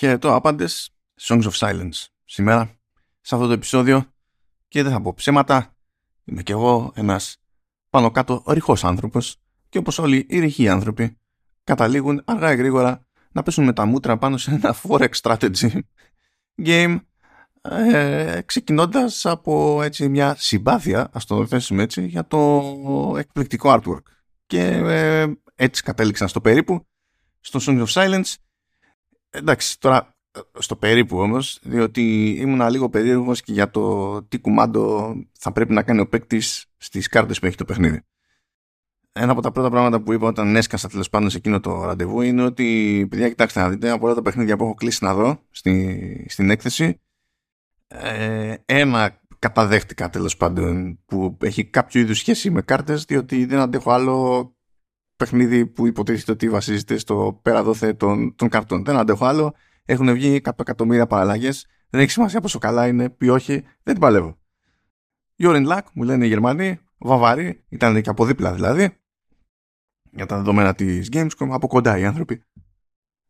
Χαιρετώ άπαντες Songs of Silence. Σήμερα, σε αυτό το επεισόδιο, και δεν θα πω ψέματα, είμαι κι εγώ ένας πάνω κάτω ρηχός άνθρωπος και όπως όλοι οι ρηχοί άνθρωποι καταλήγουν αργά ή γρήγορα να πέσουν με τα μούτρα πάνω σε ένα forex strategy game ε, ξεκινώντας από έτσι, μια συμπάθεια, ας το θέσουμε έτσι, για το εκπληκτικό artwork. Και ε, έτσι κατέληξαν στο περίπου στο Songs of Silence εντάξει τώρα στο περίπου όμως διότι ήμουν λίγο περίεργος και για το τι κουμάντο θα πρέπει να κάνει ο παίκτης στις κάρτες που έχει το παιχνίδι. Ένα από τα πρώτα πράγματα που είπα όταν έσκασα τέλος πάντων σε εκείνο το ραντεβού είναι ότι παιδιά κοιτάξτε να δείτε από όλα τα παιχνίδια που έχω κλείσει να δω στη, στην έκθεση ε, ένα καταδέχτηκα τέλος πάντων που έχει κάποιο είδους σχέση με κάρτες διότι δεν αντέχω άλλο παιχνίδι που υποτίθεται ότι βασίζεται στο πέρα δόθε των, των καρτών. Δεν αντέχω άλλο. Έχουν βγει 100 εκατομμύρια παραλλαγές. Δεν έχει σημασία πόσο καλά είναι, πει όχι, δεν την παλεύω. You're in luck, μου λένε οι Γερμανοί, Βαβαροί, ήταν και από δίπλα δηλαδή, για τα δεδομένα της Gamescom, από κοντά οι άνθρωποι.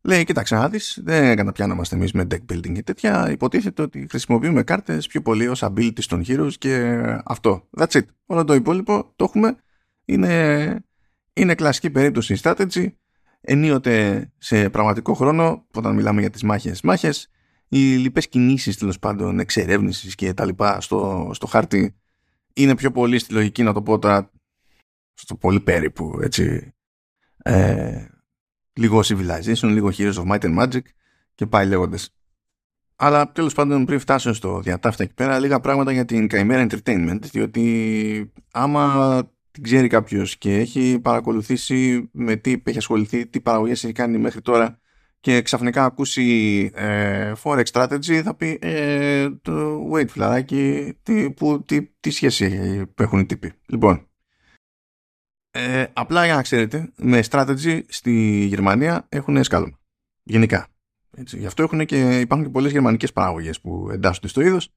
Λέει, κοίταξε να δεις, δεν καταπιάνομαστε εμείς με deck building και τέτοια. Υποτίθεται ότι χρησιμοποιούμε κάρτες πιο πολύ ως ability των heroes και αυτό. That's it. Όλο το υπόλοιπο το έχουμε. Είναι είναι κλασική περίπτωση strategy, ενίοτε σε πραγματικό χρόνο, όταν μιλάμε για τις μάχες μάχες, οι λοιπές κινήσεις τέλος πάντων εξερεύνησης και τα λοιπά στο, στο χάρτη είναι πιο πολύ στη λογική να το πω τώρα στο πολύ περίπου έτσι ε, λίγο civilization, λίγο heroes of might and magic και πάει λέγοντας. Αλλά τέλος πάντων πριν φτάσω στο διατάφτα εκεί πέρα λίγα πράγματα για την Chimera Entertainment διότι άμα την ξέρει κάποιος και έχει παρακολουθήσει με τι έχει ασχοληθεί, τι παραγωγές έχει κάνει μέχρι τώρα και ξαφνικά ακούσει ε, Forex Strategy θα πει ε, το wait φιλαράκι τι, που, τι, τι σχέση έχουν οι τύποι. Λοιπόν, ε, απλά για να ξέρετε, με strategy στη Γερμανία έχουν σκάλωμα. Γενικά. Έτσι. Γι' αυτό έχουν και, υπάρχουν και πολλές γερμανικές παραγωγές που εντάσσονται στο είδος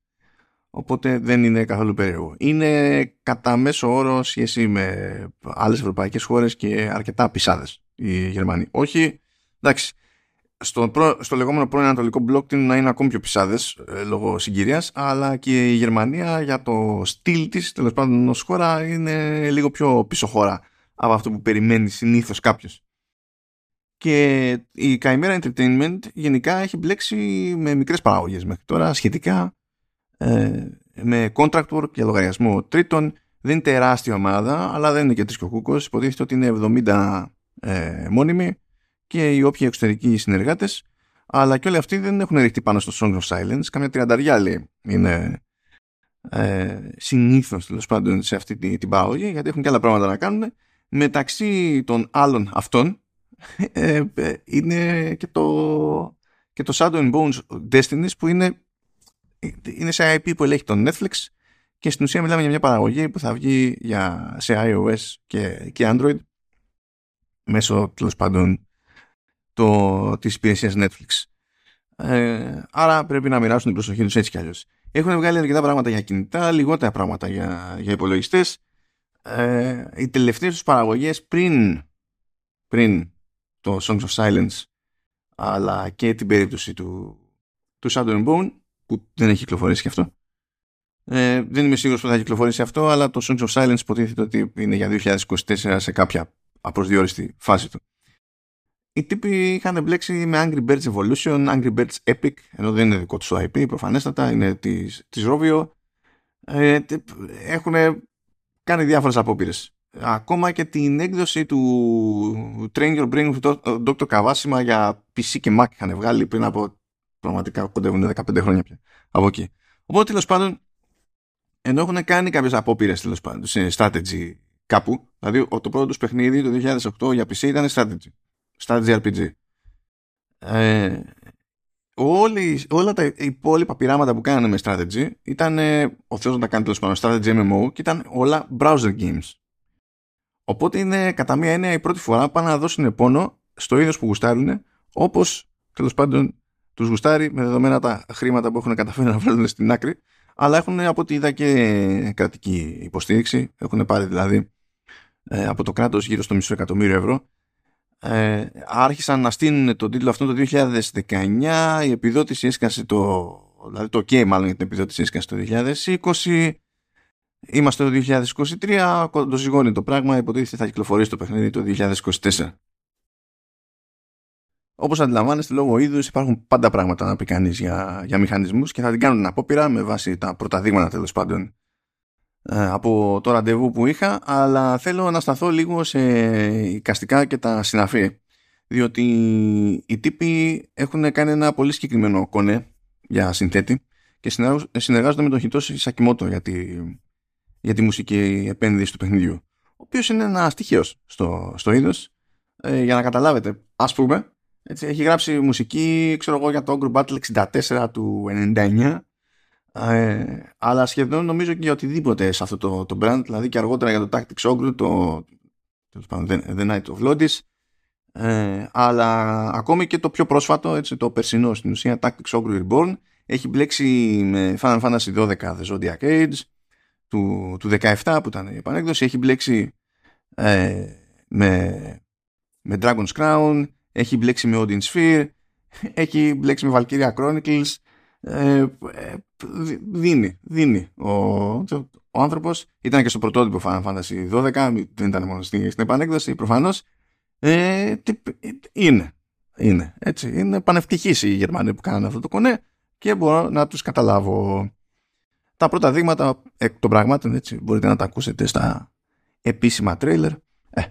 Οπότε δεν είναι καθόλου περίεργο. Είναι κατά μέσο όρο σχέση με άλλες ευρωπαϊκές χώρες και αρκετά πισάδες οι Γερμανοί. Όχι, εντάξει, στο, προ, στο λεγόμενο πρώην Ανατολικό μπλοκ την να είναι ακόμη πιο πισάδες ε, λόγω συγκυρίας, αλλά και η Γερμανία για το στυλ της, τέλος πάντων ως χώρα, είναι λίγο πιο πίσω χώρα από αυτό που περιμένει συνήθως κάποιος. Και η Chimera Entertainment γενικά έχει μπλέξει με μικρές παραγωγές μέχρι τώρα σχετικά ε, με contract work και λογαριασμό τρίτων. Δεν είναι τεράστια ομάδα, αλλά δεν είναι και τρίσκο κούκος. Υποτίθεται ότι είναι 70 ε, μόνιμοι και οι όποιοι εξωτερικοί συνεργάτες. Αλλά και όλοι αυτοί δεν έχουν ρηχτεί πάνω στο Song of Silence. Καμιά τριανταριά λέει είναι ε, συνήθως τέλος πάντων σε αυτή την, την παραγωγή, γιατί έχουν και άλλα πράγματα να κάνουν. Μεταξύ των άλλων αυτών ε, ε είναι και το, και το Shadow and Bones Destinies που είναι είναι σε IP που ελέγχει τον Netflix και στην ουσία μιλάμε για μια παραγωγή που θα βγει για, σε iOS και, και Android μέσω τέλος πάντων το, της υπηρεσίας Netflix. Ε, άρα πρέπει να μοιράσουν την προσοχή τους έτσι κι αλλιώς. Έχουν βγάλει αρκετά πράγματα για κινητά, λιγότερα πράγματα για, για υπολογιστές. Ε, οι τελευταίες τους παραγωγές πριν, πριν το Songs of Silence αλλά και την περίπτωση του, του Shadow and Bone που δεν έχει κυκλοφορήσει και αυτό. Ε, δεν είμαι σίγουρος που θα κυκλοφορήσει αυτό, αλλά το Songs of Silence υποτίθεται ότι είναι για 2024 σε κάποια απροσδιόριστη φάση του. Οι τύποι είχαν μπλέξει με Angry Birds Evolution, Angry Birds Epic, ενώ δεν είναι δικό τους το IP, προφανέστατα, είναι της, της Rovio. Ε, έχουν κάνει διάφορες απόπειρες. Ακόμα και την έκδοση του Train Your Brain του Dr. Kawashima για PC και Mac είχαν βγάλει πριν από πραγματικά κοντεύουν 15 χρόνια πια από εκεί. Οπότε τέλος πάντων, ενώ έχουν κάνει κάποιες απόπειρες τέλος πάντων σε strategy κάπου, δηλαδή το πρώτο τους παιχνίδι το 2008 για PC ήταν strategy. Strategy RPG. Ε, όλοι, όλα τα υπόλοιπα πειράματα που κάνανε με strategy ήταν ο Θεός να τα κάνει τέλος πάντων strategy MMO και ήταν όλα browser games. Οπότε είναι κατά μία έννοια η πρώτη φορά που πάνε να δώσουν πόνο στο είδος που γουστάρουν όπως τέλος πάντων τους γουστάρει με δεδομένα τα χρήματα που έχουν καταφέρει να βάλουν στην άκρη αλλά έχουν από ό,τι είδα και κρατική υποστήριξη. Έχουν πάρει δηλαδή ε, από το κράτος γύρω στο μισό εκατομμύριο ευρώ. Ε, άρχισαν να στείλουν τον τίτλο αυτό το 2019 η επιδότηση έσκασε το δηλαδή το OK μάλλον για την επιδότηση έσκασε το 2020 είμαστε το 2023 το ζυγώνει το πράγμα. Υποτίθεται θα κυκλοφορήσει το παιχνίδι το 2024 όπως αντιλαμβάνεστε λόγω είδους υπάρχουν πάντα πράγματα να πει κανείς για, για μηχανισμούς και θα την κάνουν την απόπειρα με βάση τα πρώτα δείγματα τέλος πάντων ε, από το ραντεβού που είχα. Αλλά θέλω να σταθώ λίγο σε οικαστικά και τα συναφή διότι οι τύποι έχουν κάνει ένα πολύ συγκεκριμένο κονέ για συνθέτη και συνεργάζονται με τον Χιτώση Σακιμότο για τη, για τη μουσική επένδυση του παιχνιδιού ο οποίος είναι ένας στοιχείος στο, στο είδος. Ε, για να καταλάβετε ας πούμε έτσι, έχει γράψει μουσική ξέρω εγώ για το Ogre Battle 64 του 99 ε, αλλά σχεδόν νομίζω και για οτιδήποτε σε αυτό το, το brand, δηλαδή και αργότερα για το Tactics Ogre, το, το The Night of Lodis, ε, αλλά ακόμη και το πιο πρόσφατο, έτσι, το περσινό στην ουσία Tactics Ogre Reborn, έχει μπλέξει με Final Fantasy 12 The Zodiac Age, του, του 17 που ήταν η επανέκδοση, έχει μπλέξει ε, με, με Dragon's Crown, έχει μπλέξει με Odin Sphere, έχει μπλέξει με Valkyria Chronicles, ε, ε, δίνει, δίνει. Ο, ο άνθρωπος ήταν και στο πρωτότυπο Final Fantasy 12 δεν ήταν μόνο στην, στην επανέκδοση προφανώς. Ε, είναι είναι έτσι είναι πανευτυχείς οι Γερμανοί που κάνανε αυτό το κονέ και μπορώ να τους καταλάβω. Τα πρώτα δείγματα εκ των πραγμάτων έτσι μπορείτε να τα ακούσετε στα επίσημα τρέιλερ. Ε,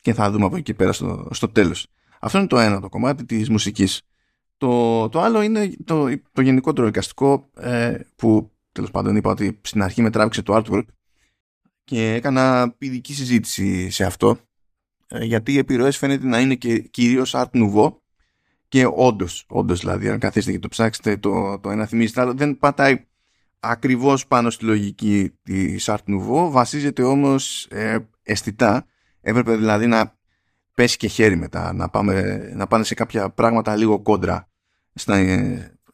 και θα δούμε από εκεί πέρα στο, στο τέλος αυτό είναι το ένα το κομμάτι της μουσικής. Το, το άλλο είναι το, το γενικότερο εικαστικό ε, που τέλος πάντων είπα ότι στην αρχή με τράβηξε το artwork και έκανα ειδική συζήτηση σε αυτό ε, γιατί οι επιρροές φαίνεται να είναι και κυρίως art nouveau και όντως, όντως δηλαδή αν καθίσετε και το ψάξετε το, το ένα θυμίζει το άλλο δεν πατάει ακριβώς πάνω στη λογική της art nouveau βασίζεται όμως ε, αισθητά. Έπρεπε δηλαδή να πέσει και χέρι μετά να, πάμε, να πάνε σε κάποια πράγματα λίγο κόντρα στα,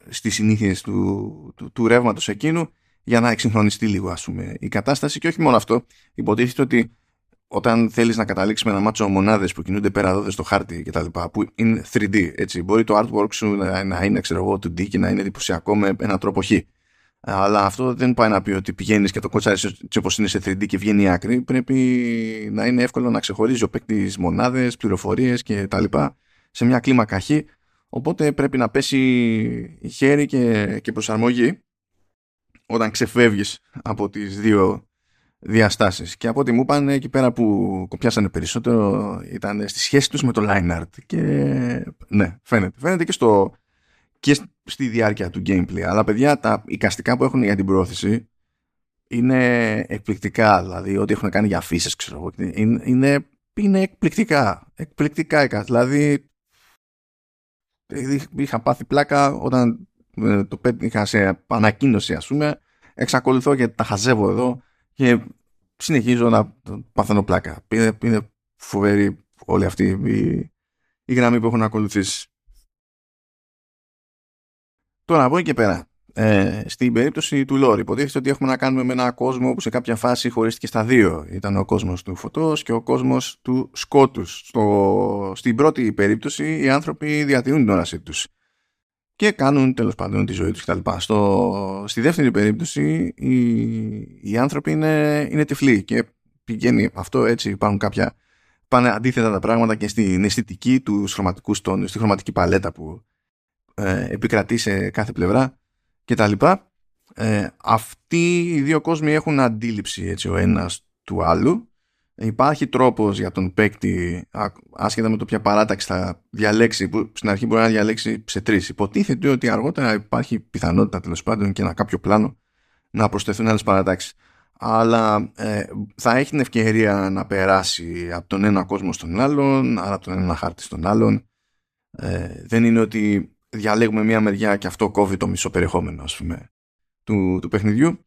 στις συνήθειες του, του, του ρεύματος εκείνου για να εξυγχρονιστεί λίγο ας πούμε η κατάσταση. Και όχι μόνο αυτό. Υποτίθεται ότι όταν θέλεις να καταλήξεις με ένα μάτσο μονάδες που κινούνται πέρα εδώ στο χάρτη και τα λοιπά που είναι 3D έτσι μπορεί το artwork σου να, είναι ξέρω εγώ 2D και να είναι εντυπωσιακό με έναν τρόπο χ αλλά αυτό δεν πάει να πει ότι πηγαίνεις και το κότσαρες έτσι όπως είναι σε 3D και βγαίνει η άκρη πρέπει να είναι εύκολο να ξεχωρίζει ο παίκτης μονάδες, πληροφορίες και τα λοιπά σε μια κλίμακα χ Οπότε πρέπει να πέσει χέρι και, και προσαρμογή όταν ξεφεύγεις από τις δύο διαστάσεις. Και από ό,τι μου είπαν εκεί πέρα που κοπιάσανε περισσότερο ήταν στη σχέση τους με το line art. Και ναι, φαίνεται. Φαίνεται και, στο, και στη διάρκεια του gameplay. Αλλά παιδιά, τα εικαστικά που έχουν για την πρόθεση είναι εκπληκτικά. Δηλαδή, ό,τι έχουν κάνει για αφήσεις, ξέρω εγώ. Είναι, είναι, είναι εκπληκτικά. Εκπληκτικά. Δηλαδή, είχα πάθει πλάκα όταν ε, το πέτυχα σε ανακοίνωση ας πούμε εξακολουθώ και τα χαζεύω εδώ και συνεχίζω να παθαίνω πλάκα είναι, είναι φοβερή όλη αυτή η, η γραμμή που έχουν ακολουθήσει τώρα από εκεί και πέρα ε, στην περίπτωση του Λόρ υποτίθεται ότι έχουμε να κάνουμε με ένα κόσμο που σε κάποια φάση χωρίστηκε στα δύο. Ήταν ο κόσμος του φωτός και ο κόσμος του σκότους. Στο, στην πρώτη περίπτωση οι άνθρωποι διατηρούν την όρασή τους και κάνουν τέλος πάντων τη ζωή τους κτλ. Στο, στη δεύτερη περίπτωση οι, οι άνθρωποι είναι, είναι τυφλοί και πηγαίνει αυτό έτσι υπάρχουν κάποια πάνε αντίθετα τα πράγματα και στην αισθητική του χρωματικού τόνους, στη χρωματική παλέτα που ε, επικρατεί σε κάθε πλευρά και τα λοιπά. Ε, αυτοί οι δύο κόσμοι έχουν αντίληψη έτσι, ο ένας του άλλου. Υπάρχει τρόπος για τον παίκτη, άσχετα με το ποια παράταξη θα διαλέξει, που στην αρχή μπορεί να διαλέξει σε τρεις. Υποτίθεται ότι αργότερα υπάρχει πιθανότητα τέλος πάντων και ένα κάποιο πλάνο να προσθεθούν άλλες παρατάξεις. Αλλά ε, θα έχει την ευκαιρία να περάσει από τον ένα κόσμο στον άλλον, άρα από τον ένα χάρτη στον άλλον. Ε, δεν είναι ότι διαλέγουμε μία μεριά και αυτό κόβει το μισό περιεχόμενο ας πούμε του, του παιχνιδιού.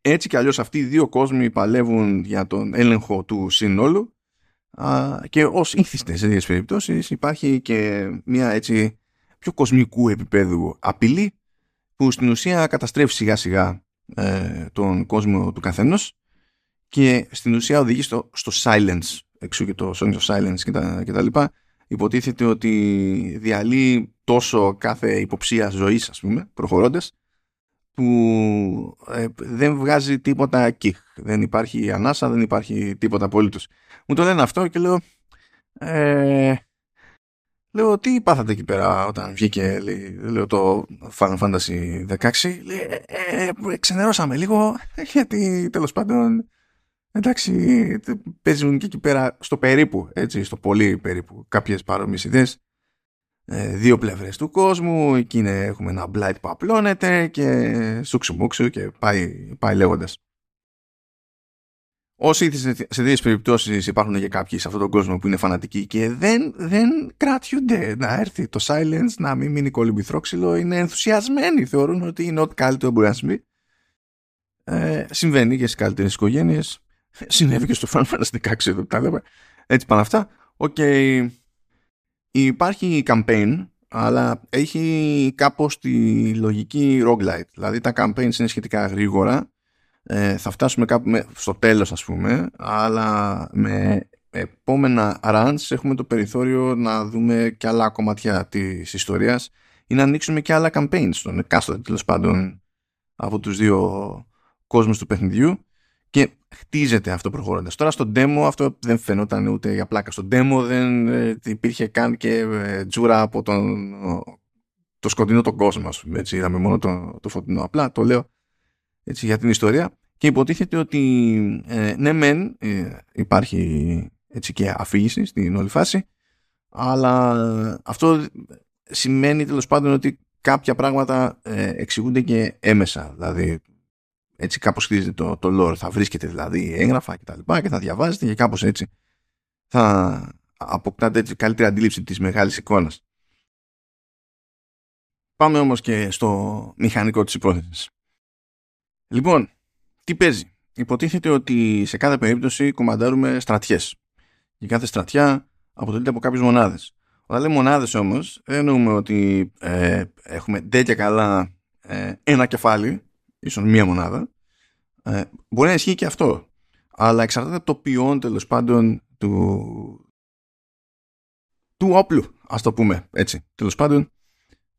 Έτσι κι αλλιώς αυτοί οι δύο κόσμοι παλεύουν για τον έλεγχο του συνόλου. Α, και ως ήθιστες σε δύο περιπτώσεις υπάρχει και μία έτσι πιο κοσμικού επίπεδου απειλή που στην ουσία καταστρέφει σιγά σιγά ε, τον κόσμο του καθενός και στην ουσία οδηγεί στο, στο silence εξού και το Song of Silence και τα, και τα λοιπά υποτίθεται ότι διαλύει τόσο κάθε υποψία ζωής ας πούμε προχωρώντας που ε, δεν βγάζει τίποτα κιχ. Δεν υπάρχει ανάσα, δεν υπάρχει τίποτα απολύτως. Μου το λένε αυτό και λέω ε, λέω τι πάθατε εκεί πέρα όταν βγήκε λέει, λέω, το Final Fantasy 16 λέει, ε, ε, ξενερώσαμε λίγο γιατί τέλος πάντων εντάξει παίζουν και εκεί πέρα στο περίπου έτσι στο πολύ περίπου κάποιες παρόμοιες ιδέες ε, δύο πλευρές του κόσμου εκεί είναι, έχουμε ένα blight που απλώνεται και σούξου μουξου και πάει, πάει λέγοντας Όσοι σε τέτοιες περιπτώσεις υπάρχουν και κάποιοι σε αυτόν τον κόσμο που είναι φανατικοί και δεν, δεν κρατιούνται να έρθει το Silence, να μην μείνει κολυμπηθρόξυλο, είναι ενθουσιασμένοι. Θεωρούν ότι είναι ό,τι καλύτερο μπορεί να συμβεί. Ε, συμβαίνει και στις καλύτερες οικογένειες. Συνέβη και στο Final Fantasy 16 εδώ τα λέμε. Έτσι πάνε αυτά. Ok. Okay. Υπάρχει campaign, αλλά έχει κάπως τη λογική roguelite. Δηλαδή τα campaigns είναι σχετικά γρήγορα ε, θα φτάσουμε κάπου με, στο τέλος ας πούμε αλλά με επόμενα runs έχουμε το περιθώριο να δούμε και άλλα κομμάτια της ιστορίας ή να ανοίξουμε και άλλα campaigns στον εκάστοτε τέλος πάντων από τους δύο κόσμους του παιχνιδιού και χτίζεται αυτό προχωρώντας. Τώρα στο demo αυτό δεν φαινόταν ούτε για πλάκα. Στο demo δεν ε, υπήρχε καν και ε, τζούρα από τον, το σκοτεινό τον κόσμο. Έτσι, είδαμε μόνο το, το φωτεινό. Απλά το λέω έτσι, για την ιστορία και υποτίθεται ότι ε, ναι μεν ε, υπάρχει έτσι και αφήγηση στην όλη φάση αλλά αυτό σημαίνει τέλος πάντων ότι κάποια πράγματα ε, εξηγούνται και έμεσα δηλαδή έτσι κάπως χτίζεται το, το lore θα βρίσκεται δηλαδή έγγραφα και τα λοιπά και θα διαβάζετε και κάπως έτσι θα αποκτάτε έτσι καλύτερη αντίληψη της μεγάλης εικόνας Πάμε όμως και στο μηχανικό της υπόθεσης. Λοιπόν, τι παίζει; Υποτίθεται ότι σε κάθε περίπτωση κομμαντάρουμε στρατιές. Και κάθε στρατιά αποτελείται από κάποιες μονάδες. Όταν λέμε μονάδες όμως, δεν εννοούμε ότι ε, έχουμε τέτοια καλά ε, ένα κεφάλι, ίσως μία μονάδα. Ε, μπορεί να ισχύει και αυτό. Αλλά εξαρτάται από το ποιόν τέλος πάντων του, του όπλου, ας το πούμε έτσι. Τέλος πάντων,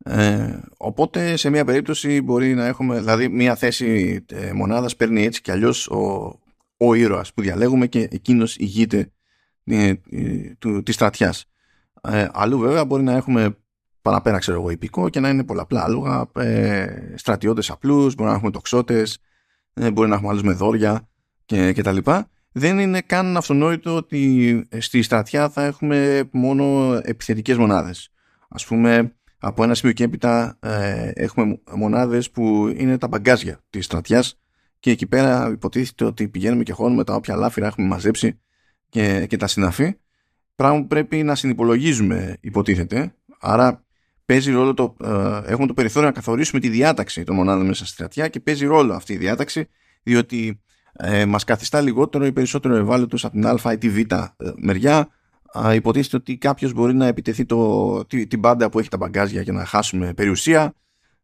ε, οπότε σε μια περίπτωση μπορεί να έχουμε, δηλαδή μια θέση ε, μονάδας παίρνει έτσι κι αλλιώς ο, ο ήρωας που διαλέγουμε και εκείνος ηγείται ε, ε, του, της στρατιάς. Ε, αλλού βέβαια μπορεί να έχουμε παραπέρα ξέρω εγώ υπηκό και να είναι πολλαπλά άλογα, ε, στρατιώτες απλούς, μπορεί να έχουμε τοξότες, ε, μπορεί να έχουμε άλλους με δόρια και, και τα λοιπά. Δεν είναι καν αυτονόητο ότι στη στρατιά θα έχουμε μόνο επιθετικές μονάδες. Ας πούμε από ένα σημείο και έπειτα ε, έχουμε μονάδες που είναι τα μπαγκάζια της στρατιάς και εκεί πέρα υποτίθεται ότι πηγαίνουμε και χώνουμε τα όποια λάφυρα έχουμε μαζέψει και, και τα συναφή πράγμα που πρέπει να συνυπολογίζουμε υποτίθεται άρα παίζει ρόλο το, ε, έχουμε το περιθώριο να καθορίσουμε τη διάταξη των μονάδων μέσα στη στρατιά και παίζει ρόλο αυτή η διάταξη διότι ε, μας καθιστά λιγότερο ή περισσότερο ευάλωτος από την α ή τη β ε, μεριά υποτίθεται ότι κάποιος μπορεί να επιτεθεί το, την μπάντα που έχει τα μπαγκάζια για να χάσουμε περιουσία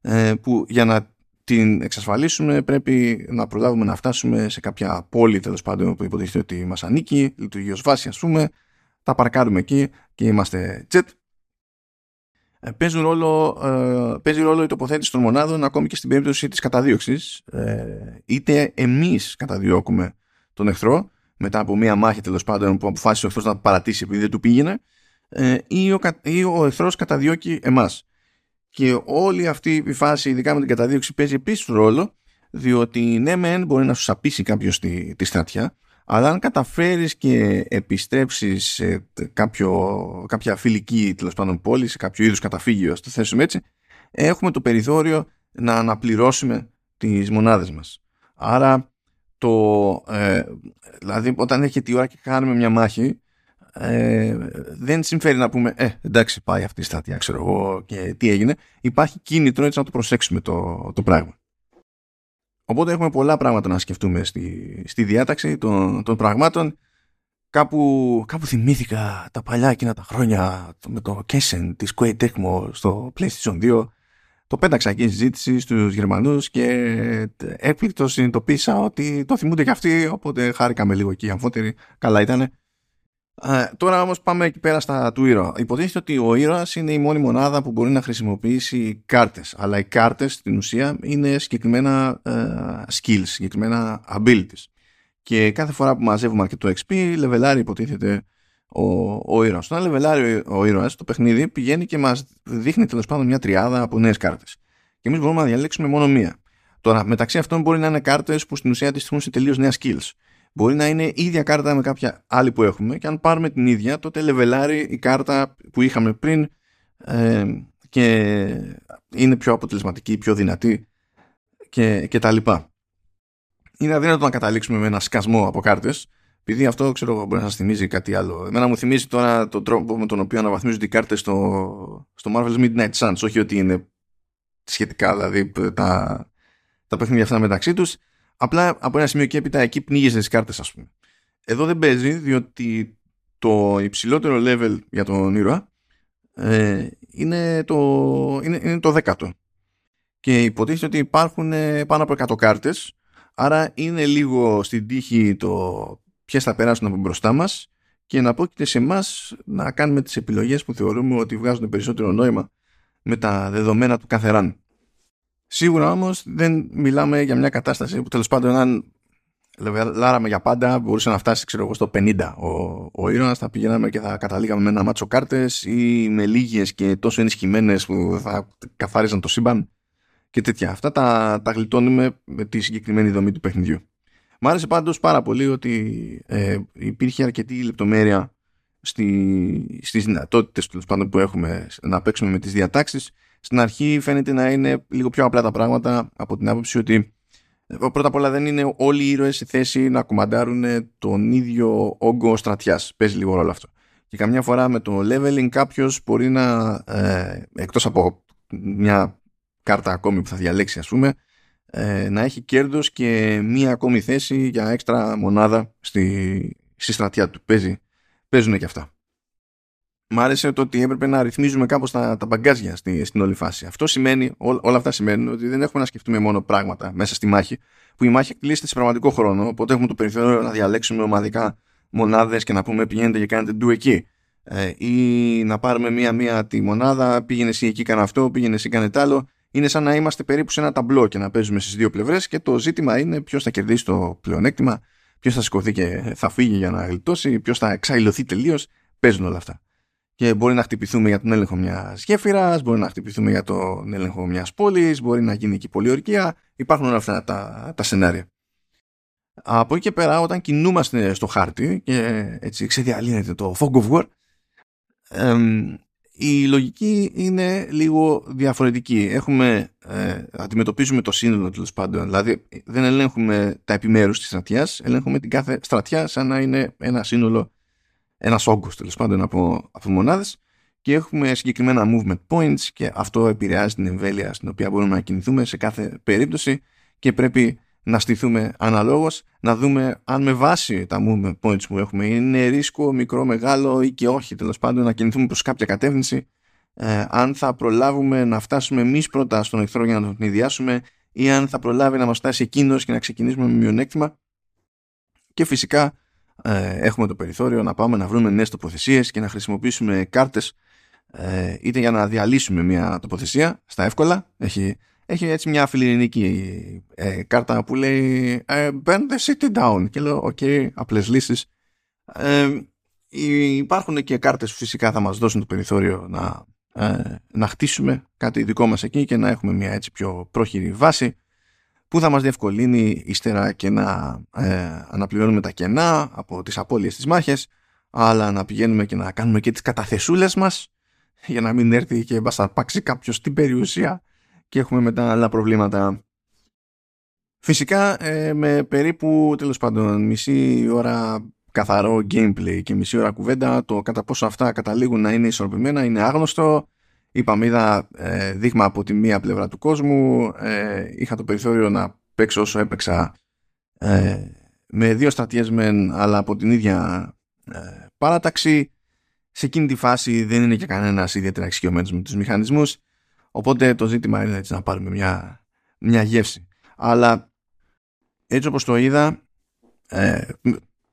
ε, που για να την εξασφαλίσουμε πρέπει να προλάβουμε να φτάσουμε σε κάποια πόλη τέλος πάντων που υποτίθεται ότι μας ανήκει, λειτουργεί ως βάση ας πούμε, τα παρκάρουμε εκεί και είμαστε τσετ. Ε, παίζει, ρόλο, ε, παίζει ρόλο η τοποθέτηση των μονάδων ακόμη και στην περίπτωση της καταδίωξης. Ε, είτε εμείς καταδιώκουμε τον εχθρό μετά από μία μάχη τέλος πάντων που αποφάσισε ο εχθρός να παρατήσει επειδή δεν του πήγαινε, ε, ή ο, ή ο εχθρός καταδιώκει εμάς. Και όλη αυτή η φάση, ειδικά με την καταδίωξη, παίζει επίσης ρόλο, διότι ναι, μεν μπορεί να σου σαπίσει κάποιος τη, τη στρατιά, αλλά αν καταφέρεις και επιστρέψεις σε κάποιο, κάποια φιλική τέλος πάντων πόλη, σε κάποιο είδους καταφύγιο, ας το θέσουμε έτσι, έχουμε το περιθώριο να αναπληρώσουμε τις μονάδες μας. Άρα το, ε, δηλαδή όταν έρχεται η ώρα και κάνουμε μια μάχη ε, δεν συμφέρει να πούμε ε, εντάξει πάει αυτή η στάτια ξέρω εγώ και τι έγινε υπάρχει κίνητρο έτσι να το προσέξουμε το, το πράγμα οπότε έχουμε πολλά πράγματα να σκεφτούμε στη, στη διάταξη των, των πραγμάτων. Κάπου, κάπου θυμήθηκα τα παλιά εκείνα τα χρόνια με το Kessen της Quake Tecmo στο PlayStation 2 το πέταξα εκεί συζήτηση στους Γερμανούς και έκπληκτο συνειδητοποίησα ότι το θυμούνται και αυτοί οπότε χάρηκαμε λίγο εκεί αμφότεροι. Καλά ήταν Ε, τώρα όμως πάμε εκεί πέρα στα του ήρωα. Υποτίθεται ότι ο ήρωας είναι η μόνη μονάδα που μπορεί να χρησιμοποιήσει κάρτες. Αλλά οι κάρτες στην ουσία είναι συγκεκριμένα ε, skills, συγκεκριμένα abilities. Και κάθε φορά που μαζεύουμε αρκετό XP, λεβελάρει υποτίθεται ο, ο ήρωας. Όταν λεβελάρει ο, ο ήρωας, το παιχνίδι πηγαίνει και μας δείχνει τέλος πάντων μια τριάδα από νέες κάρτες. Και εμείς μπορούμε να διαλέξουμε μόνο μία. Τώρα, μεταξύ αυτών μπορεί να είναι κάρτες που στην ουσία αντιστοιχούν σε τελείως νέα skills. Μπορεί να είναι ίδια κάρτα με κάποια άλλη που έχουμε και αν πάρουμε την ίδια τότε λεβελάρει η κάρτα που είχαμε πριν ε, και είναι πιο αποτελεσματική, πιο δυνατή και, και τα λοιπά. Είναι αδύνατο να καταλήξουμε με ένα σκασμό από κάρτες επειδή αυτό ξέρω μπορεί να σας θυμίζει κάτι άλλο. Εμένα μου θυμίζει τώρα τον τρόπο με τον οποίο αναβαθμίζονται οι κάρτες στο, στο Marvel's Midnight Suns. Όχι ότι είναι σχετικά δηλαδή τα, τα παιχνίδια αυτά μεταξύ τους. Απλά από ένα σημείο και έπειτα εκεί πνίγεσαι τις κάρτες, ας πούμε. Εδώ δεν παίζει διότι το υψηλότερο level για τον ήρωα ε, είναι, το, είναι, είναι το δέκατο. Και υποτίθεται ότι υπάρχουν ε, πάνω από 100 κάρτες άρα είναι λίγο στην τύχη το ποιες θα περάσουν από μπροστά μας και να πρόκειται σε εμάς να κάνουμε τις επιλογές που θεωρούμε ότι βγάζουν περισσότερο νόημα με τα δεδομένα του καθεράν. Σίγουρα όμως δεν μιλάμε για μια κατάσταση που τέλος πάντων αν λάραμε για πάντα μπορούσε να φτάσει ξέρω εγώ στο 50 ο, ο ήρωας θα πηγαίναμε και θα καταλήγαμε με ένα μάτσο κάρτες ή με λίγες και τόσο ενισχυμένες που θα καθάριζαν το σύμπαν και τέτοια. Αυτά τα, τα γλιτώνουμε με τη συγκεκριμένη δομή του παιχνιδιού. Μ' άρεσε πάντως πάρα πολύ ότι ε, υπήρχε αρκετή λεπτομέρεια στη, στις δυνατότητες που έχουμε να παίξουμε με τις διατάξεις. Στην αρχή φαίνεται να είναι λίγο πιο απλά τα πράγματα από την άποψη ότι ε, πρώτα απ' όλα δεν είναι όλοι οι ήρωες σε θέση να κουμαντάρουν τον ίδιο όγκο στρατιάς. Παίζει λίγο ρόλο αυτό. Και καμιά φορά με το leveling κάποιος μπορεί να, ε, εκτός από μια κάρτα ακόμη που θα διαλέξει ας πούμε, ε, να έχει κέρδος και μία ακόμη θέση για έξτρα μονάδα στη, στη στρατιά του. Παίζει, παίζουν και αυτά. Μ' άρεσε το ότι έπρεπε να ρυθμίζουμε κάπως τα, τα μπαγκάζια στη, στην όλη φάση. Αυτό σημαίνει, ό, όλα αυτά σημαίνουν ότι δεν έχουμε να σκεφτούμε μόνο πράγματα μέσα στη μάχη, που η μάχη εκτελήσεται σε πραγματικό χρόνο, οπότε έχουμε το περιθώριο να διαλέξουμε ομαδικά μονάδες και να πούμε πηγαίνετε και κάνετε ντου εκεί. Ε, ή να πάρουμε μία-μία τη μονάδα, πήγαινε εσύ εκεί, κάνε αυτό, πήγαινε εσύ, κάνε τ' άλλο είναι σαν να είμαστε περίπου σε ένα ταμπλό και να παίζουμε στις δύο πλευρές και το ζήτημα είναι ποιος θα κερδίσει το πλεονέκτημα, ποιος θα σηκωθεί και θα φύγει για να γλιτώσει, ποιος θα εξαϊλωθεί τελείως. Παίζουν όλα αυτά. Και μπορεί να χτυπηθούμε για τον έλεγχο μιας γέφυρας, μπορεί να χτυπηθούμε για τον έλεγχο μιας πόλης, μπορεί να γίνει εκεί πολιορκία. Υπάρχουν όλα αυτά τα, τα σενάρια. Από εκεί και πέρα, όταν κινούμαστε στο χάρτη και έτσι ξεδιαλύνεται το fog of war, η λογική είναι λίγο διαφορετική. Έχουμε, ε, αντιμετωπίζουμε το σύνολο τέλος πάντων. Δηλαδή δεν ελέγχουμε τα επιμέρους της στρατιάς, ελέγχουμε την κάθε στρατιά σαν να είναι ένα σύνολο, ένας όγκος τέλος πάντων από, από μονάδες. Και έχουμε συγκεκριμένα movement points και αυτό επηρεάζει την εμβέλεια στην οποία μπορούμε να κινηθούμε σε κάθε περίπτωση και πρέπει να στηθούμε αναλόγως, να δούμε αν με βάση τα movement points που έχουμε είναι ρίσκο, μικρό, μεγάλο ή και όχι τέλος πάντων να κινηθούμε προς κάποια κατεύθυνση. Ε, αν θα προλάβουμε να φτάσουμε εμείς πρώτα στον εχθρό για να τον ιδιάσουμε ή αν θα προλάβει να μας φτάσει εκείνος και να ξεκινήσουμε με μειονέκτημα. Και φυσικά ε, έχουμε το περιθώριο να πάμε να βρούμε νέες τοποθεσίες και να χρησιμοποιήσουμε κάρτες. Ε, είτε για να διαλύσουμε μια τοποθεσία στα εύκολα. Έχει έχει έτσι μια φιλειρηνική ε, κάρτα που λέει ε, Burn the city down και λέω ok, okay, απλές λύσεις ε, υπάρχουν και κάρτες που φυσικά θα μας δώσουν το περιθώριο να, ε, να χτίσουμε κάτι δικό μας εκεί και να έχουμε μια έτσι πιο πρόχειρη βάση που θα μας διευκολύνει ύστερα και να ε, αναπληρώνουμε τα κενά από τις απώλειες της μάχες αλλά να πηγαίνουμε και να κάνουμε και τις καταθεσούλες μας για να μην έρθει και μπασταρπάξει κάποιος την περιουσία και έχουμε μετά άλλα προβλήματα. Φυσικά ε, με περίπου τέλος πάντων μισή ώρα καθαρό gameplay και μισή ώρα κουβέντα το κατά πόσο αυτά καταλήγουν να είναι ισορροπημένα είναι άγνωστο. Είπαμε είδα ε, δείγμα από τη μία πλευρά του κόσμου ε, είχα το περιθώριο να παίξω όσο έπαιξα ε, με δύο στρατιές μεν αλλά από την ίδια παράταξη σε εκείνη τη φάση δεν είναι και κανένας ιδιαίτερα εξοικειωμένος με τους μηχανισμούς Οπότε το ζήτημα είναι έτσι να πάρουμε μια, μια γεύση. Αλλά έτσι όπως το είδα, ε,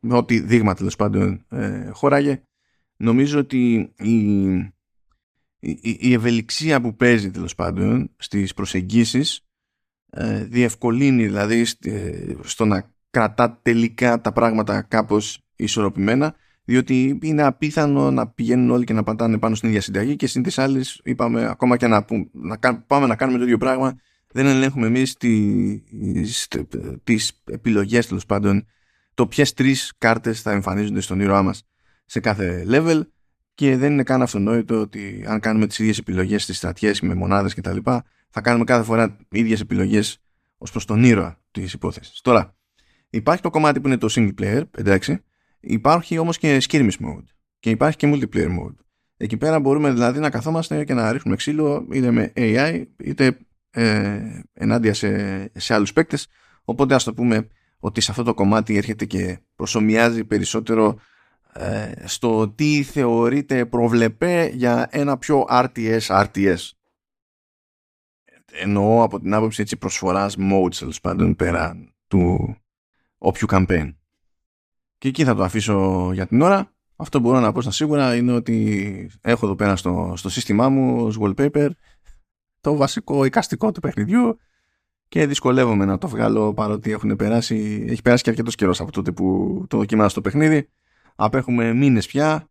με ό,τι δείγμα τέλος πάντων ε, χώραγε νομίζω ότι η, η, η, ευελιξία που παίζει τέλος πάντων στις προσεγγίσεις ε, διευκολύνει δηλαδή στο να κρατά τελικά τα πράγματα κάπως ισορροπημένα διότι είναι απίθανο να πηγαίνουν όλοι και να πατάνε πάνω στην ίδια συνταγή και συν της άλλης είπαμε ακόμα και να, να, πάμε να κάνουμε το ίδιο πράγμα δεν ελέγχουμε εμείς τις επιλογές τέλος πάντων το ποιες τρεις κάρτες θα εμφανίζονται στον ήρωά μας σε κάθε level και δεν είναι καν αυτονόητο ότι αν κάνουμε τις ίδιες επιλογές στις στρατιές με μονάδες κτλ. θα κάνουμε κάθε φορά ίδιες επιλογές ως προς τον ήρωα της υπόθεσης. Τώρα, υπάρχει το κομμάτι που είναι το single player, εντάξει, Υπάρχει όμως και skirmish mode και υπάρχει και multiplayer mode. Εκεί πέρα μπορούμε δηλαδή να καθόμαστε και να ρίχνουμε ξύλο είτε με AI είτε ε, ενάντια σε, σε άλλους παίκτες. Οπότε ας το πούμε ότι σε αυτό το κομμάτι έρχεται και προσωμιάζει περισσότερο ε, στο τι θεωρείται προβλεπέ για ένα πιο RTS RTS. Εννοώ από την άποψη έτσι προσφοράς modes πάντων πέρα του όποιου campaign. Και εκεί θα το αφήσω για την ώρα. Αυτό που μπορώ να πω στα σίγουρα είναι ότι έχω εδώ πέρα στο, στο σύστημά μου ως wallpaper το βασικό εικαστικό του παιχνιδιού και δυσκολεύομαι να το βγάλω παρότι έχουν περάσει, έχει περάσει και αρκετός καιρός από τότε που το δοκιμάζω στο παιχνίδι. Απέχουμε μήνες πια.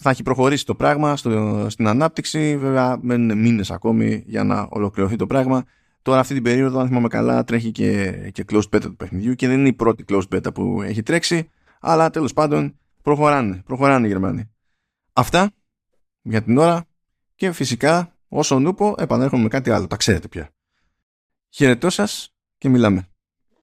Θα έχει προχωρήσει το πράγμα στο, στην ανάπτυξη. Βέβαια μένουν μήνες ακόμη για να ολοκληρωθεί το πράγμα. Τώρα αυτή την περίοδο, αν θυμάμαι καλά, τρέχει και, και closed beta του παιχνιδιού και δεν είναι η πρώτη closed beta που έχει τρέξει, αλλά τέλος πάντων προχωράνε, προχωράνε οι Γερμανοί. Αυτά για την ώρα και φυσικά όσο νούπο επανέρχομαι με κάτι άλλο, τα ξέρετε πια. Χαιρετώ σας και μιλάμε.